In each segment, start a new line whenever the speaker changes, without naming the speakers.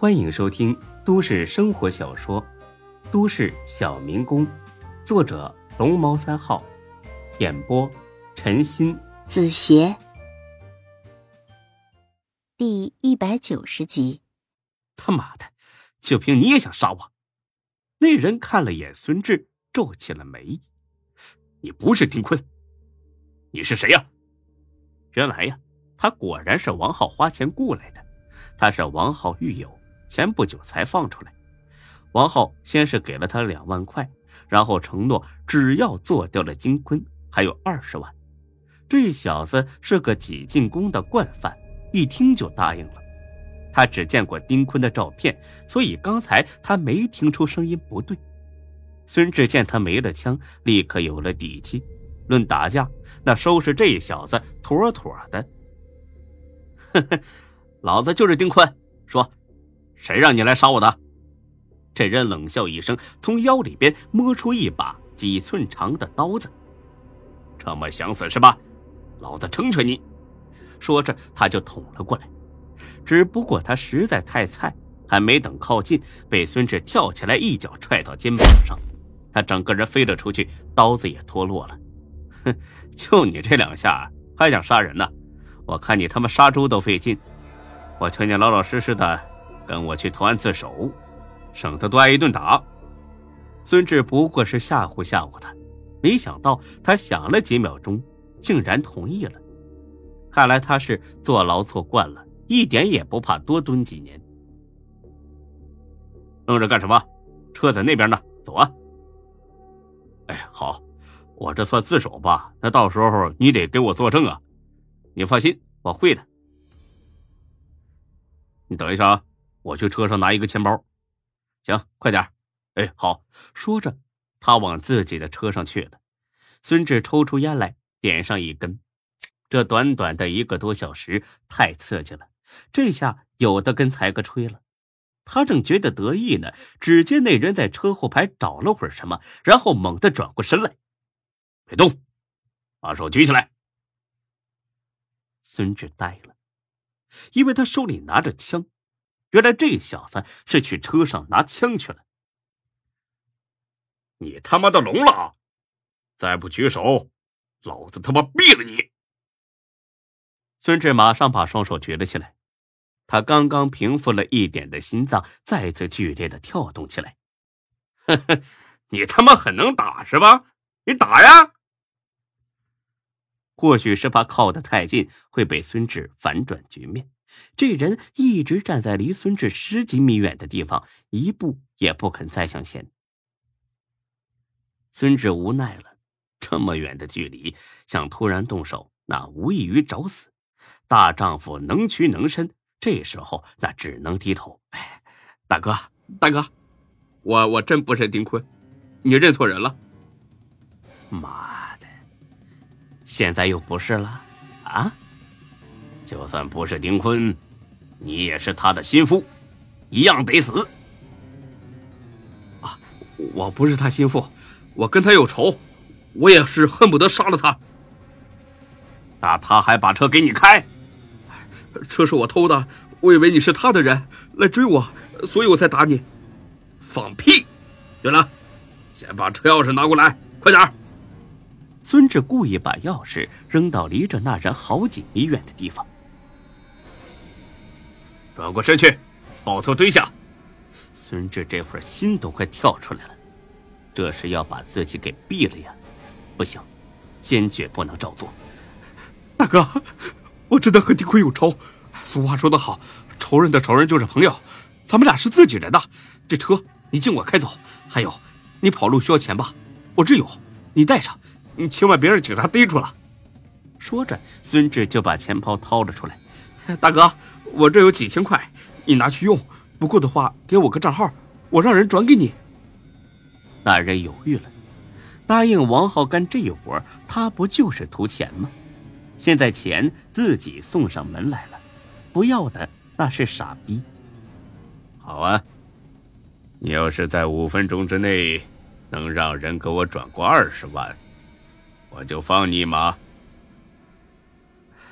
欢迎收听都市生活小说《都市小民工》，作者龙猫三号，演播陈鑫、
子邪，第一百九十集。
他妈的，就凭你也想杀我？那人看了眼孙志，皱起了眉：“你不是丁坤，你是谁呀？”原来呀，他果然是王浩花钱雇来的。他是王浩狱友，前不久才放出来。王浩先是给了他两万块，然后承诺只要做掉了金坤，还有二十万。这小子是个挤进宫的惯犯，一听就答应了。他只见过丁坤的照片，所以刚才他没听出声音不对。孙志见他没了枪，立刻有了底气。论打架，那收拾这小子妥妥的。呵呵。老子就是丁坤，说，谁让你来杀我的？这人冷笑一声，从腰里边摸出一把几寸长的刀子。这么想死是吧？老子成全你！说着，他就捅了过来。只不过他实在太菜，还没等靠近，被孙志跳起来一脚踹到肩膀上，他整个人飞了出去，刀子也脱落了。哼，就你这两下，还想杀人呢？我看你他妈杀猪都费劲。我劝你老老实实的跟我去投案自首，省得多挨一顿打。孙志不过是吓唬吓唬他，没想到他想了几秒钟，竟然同意了。看来他是坐牢坐惯了，一点也不怕多蹲几年。愣着干什么？车在那边呢，走啊！哎，好，我这算自首吧？那到时候你得给我作证啊！你放心，我会的。你等一下啊，我去车上拿一个钱包。行，快点。哎，好。说着，他往自己的车上去了。孙志抽出烟来，点上一根。这短短的一个多小时，太刺激了。这下有的跟才哥吹了。他正觉得得意呢，只见那人在车后排找了会儿什么，然后猛地转过身来，别动，把手举起来。孙志呆了。因为他手里拿着枪，原来这小子是去车上拿枪去了。你他妈的聋了！再不举手，老子他妈毙了你！孙志马上把双手举了起来，他刚刚平复了一点的心脏再次剧烈的跳动起来。呵呵，你他妈很能打是吧？你打呀！或许是怕靠得太近会被孙志反转局面，这人一直站在离孙志十几米远的地方，一步也不肯再向前。孙志无奈了，这么远的距离，想突然动手，那无异于找死。大丈夫能屈能伸，这时候那只能低头。哎，大哥，大哥，我我真不是丁坤，你认错人了。妈的！现在又不是了，啊！就算不是丁坤，你也是他的心腹，一样得死。啊！我不是他心腹，我跟他有仇，我也是恨不得杀了他。那他还把车给你开？车是我偷的，我以为你是他的人来追我，所以我才打你。放屁！对了，先把车钥匙拿过来，快点孙志故意把钥匙扔到离着那人好几米远的地方，转过身去，抱头蹲下。孙志这会儿心都快跳出来了，这是要把自己给毙了呀！不行，坚决不能照做。大哥，我真的和丁坤有仇。俗话说得好，仇人的仇人就是朋友。咱们俩是自己人呐。这车你尽管开走，还有，你跑路需要钱吧？我这有，你带上。你千万别让警察逮住了。说着，孙志就把钱包掏了出来。大哥，我这有几千块，你拿去用。不够的话，给我个账号，我让人转给你。那人犹豫了，答应王浩干这一活，他不就是图钱吗？现在钱自己送上门来了，不要的那是傻逼。好啊，你要是在五分钟之内能让人给我转过二十万。我就放你一马。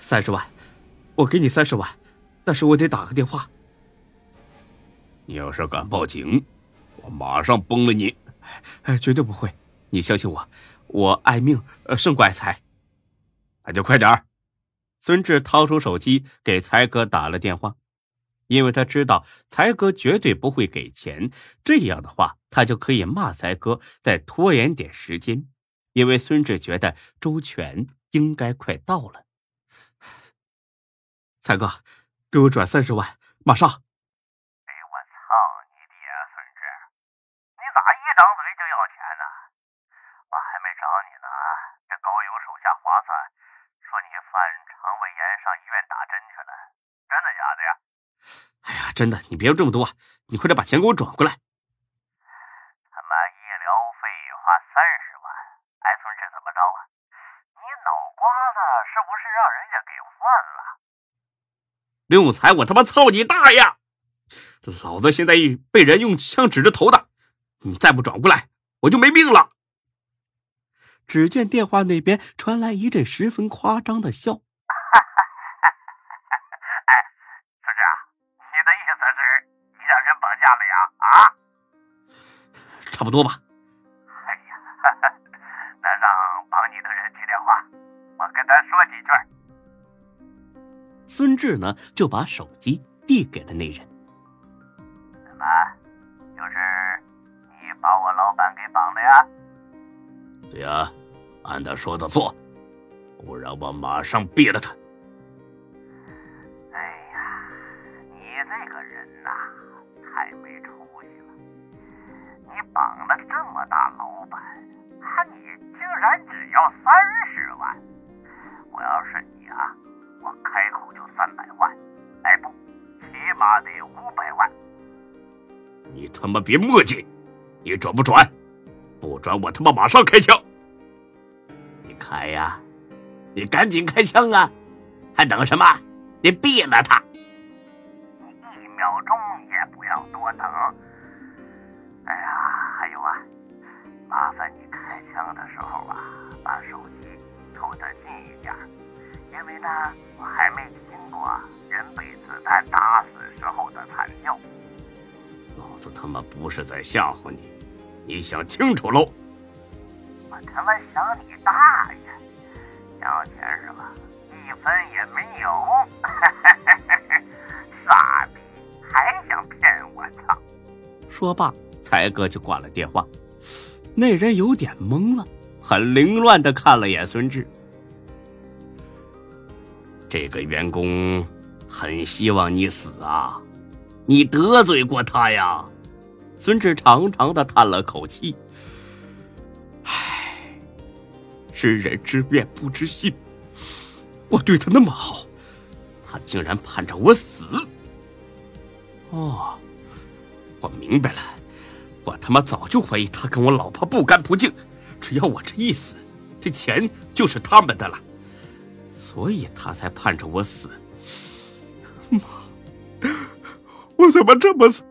三十万，我给你三十万，但是我得打个电话。
你要是敢报警，我马上崩了你！
哎，绝对不会，你相信我，我爱命胜过爱财。
那就快点儿！
孙志掏出手机给才哥打了电话，因为他知道才哥绝对不会给钱，这样的话他就可以骂才哥再拖延点时间。因为孙志觉得周全应该快到了。才哥，给我转三十万，马上！
哎，我操你爹，孙志，你咋一张嘴就要钱呢？我还没找你呢，这高勇手下划算，说你犯肠胃炎上医院打针去了，真的假的呀？
哎呀，真的，你别说这么多，你快点把钱给我转过来。
他妈医疗费花三十万，哎，孙志怎么着啊？你脑瓜子是不是让人家给换了？
刘永才，我他妈操你大爷！老子现在被人用枪指着头的，你再不转过来，我就没命了。只见电话那边传来一阵十分夸张的笑。
哎，孙志，你的意思是你让人绑架了呀？啊？
差不多吧。孙志呢，就把手机递给了那人。
怎么，就是你把我老板给绑了呀？
对呀，按他说的做，不然我马上毙了他。
哎呀，你这个人呐，太没出息了！你绑了这么大老板，啊，你竟然只要三
他妈别墨迹，你转不转？不转我他妈马上开枪！
你开呀，你赶紧开枪啊！还等什么？你毙了他！你一秒钟也不要多等。哎呀，还有啊，麻烦你开枪的时候啊，把手机凑得近一点，因为呢，
老子他妈不是在吓唬你，你想清楚喽！
我他妈想你大爷！要钱是吧？一分也没有！傻逼，还想骗我？操！
说罢，才哥就挂了电话。那人有点懵了，很凌乱的看了眼孙志。
这个员工很希望你死啊！你得罪过他呀？
孙志长长的叹了口气：“唉，知人知面不知心，我对他那么好，他竟然盼着我死。哦，我明白了，我他妈早就怀疑他跟我老婆不干不净，只要我这一死，这钱就是他们的了，所以他才盼着我死。妈！”我怎么这么惨？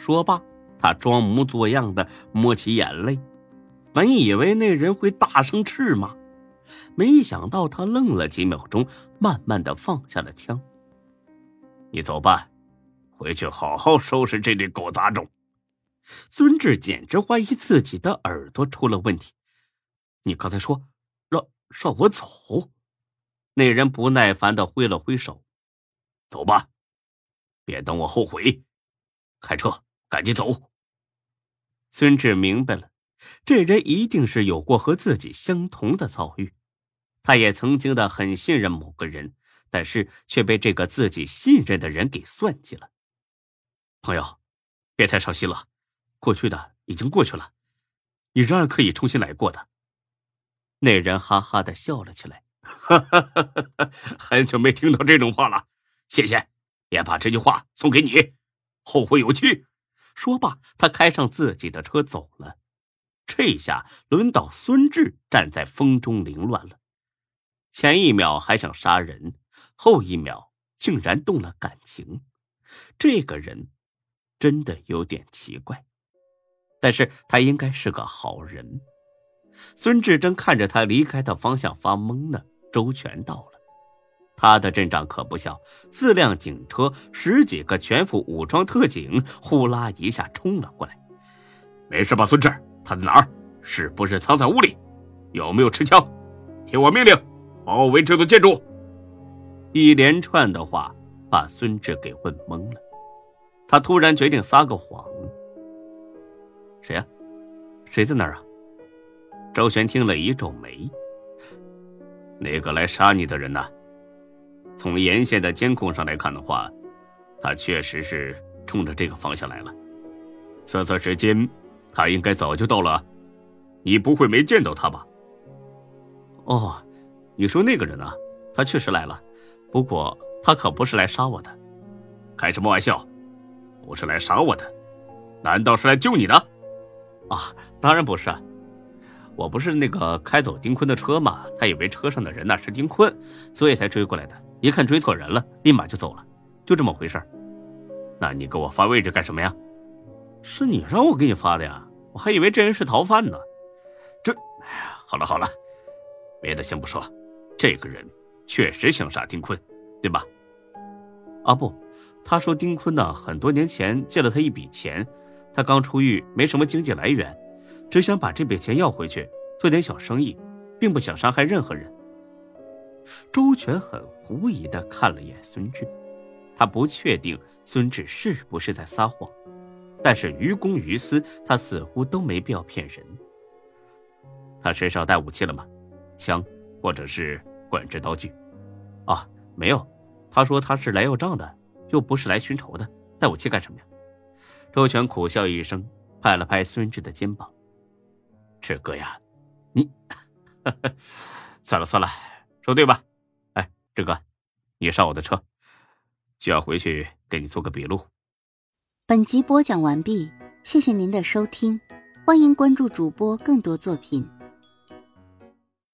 说罢，他装模作样的抹起眼泪。本以为那人会大声斥骂，没想到他愣了几秒钟，慢慢的放下了枪。
你走吧，回去好好收拾这堆狗杂种。
孙志简直怀疑自己的耳朵出了问题。你刚才说让让我走？那人不耐烦的挥了挥手。
走吧，别等我后悔。开车，赶紧走。
孙志明白了，这人一定是有过和自己相同的遭遇。他也曾经的很信任某个人，但是却被这个自己信任的人给算计了。朋友，别太伤心了，过去的已经过去了，你仍然可以重新来过的。那人哈哈的笑了起来，
哈哈哈哈很久没听到这种话了。谢谢，也把这句话送给你，后会有期。
说罢，他开上自己的车走了。这下轮到孙志站在风中凌乱了。前一秒还想杀人，后一秒竟然动了感情。这个人真的有点奇怪，但是他应该是个好人。孙志正看着他离开的方向发懵呢。周全到了。他的阵仗可不小，四辆警车，十几个全副武装特警，呼啦一下冲了过来。
没事吧，孙志？他在哪儿？是不是藏在屋里？有没有持枪？听我命令，包围这座建筑！
一连串的话把孙志给问懵了。他突然决定撒个谎。谁呀？谁在那儿啊？周旋听了一皱眉。
那个来杀你的人呢？从沿线的监控上来看的话，他确实是冲着这个方向来了。算算时间，他应该早就到了。你不会没见到他吧？
哦，你说那个人啊，他确实来了，不过他可不是来杀我的。
开什么玩笑？不是来杀我的，难道是来救你的？
啊，当然不是。我不是那个开走丁坤的车吗？他以为车上的人那是丁坤，所以才追过来的。一看追错人了，立马就走了，就这么回事
那你给我发位置干什么呀？
是你让我给你发的呀？我还以为这人是逃犯呢。
这，哎呀，好了好了，别的先不说，这个人确实想杀丁坤，对吧？
啊不，他说丁坤呢，很多年前借了他一笔钱，他刚出狱，没什么经济来源。只想把这笔钱要回去，做点小生意，并不想伤害任何人。周全很狐疑的看了眼孙志，他不确定孙志是不是在撒谎，但是于公于私，他似乎都没必要骗人。他身上带武器了吗？枪或者是管制刀具？啊，没有。他说他是来要账的，又不是来寻仇的，带武器干什么呀？周全苦笑一声，拍了拍孙志的肩膀。
志哥呀，你 算了算了，说对吧？志哥，你上我的车，需要回去给你做个笔录。
本集播讲完毕，谢谢您的收听，欢迎关注主播更多作品。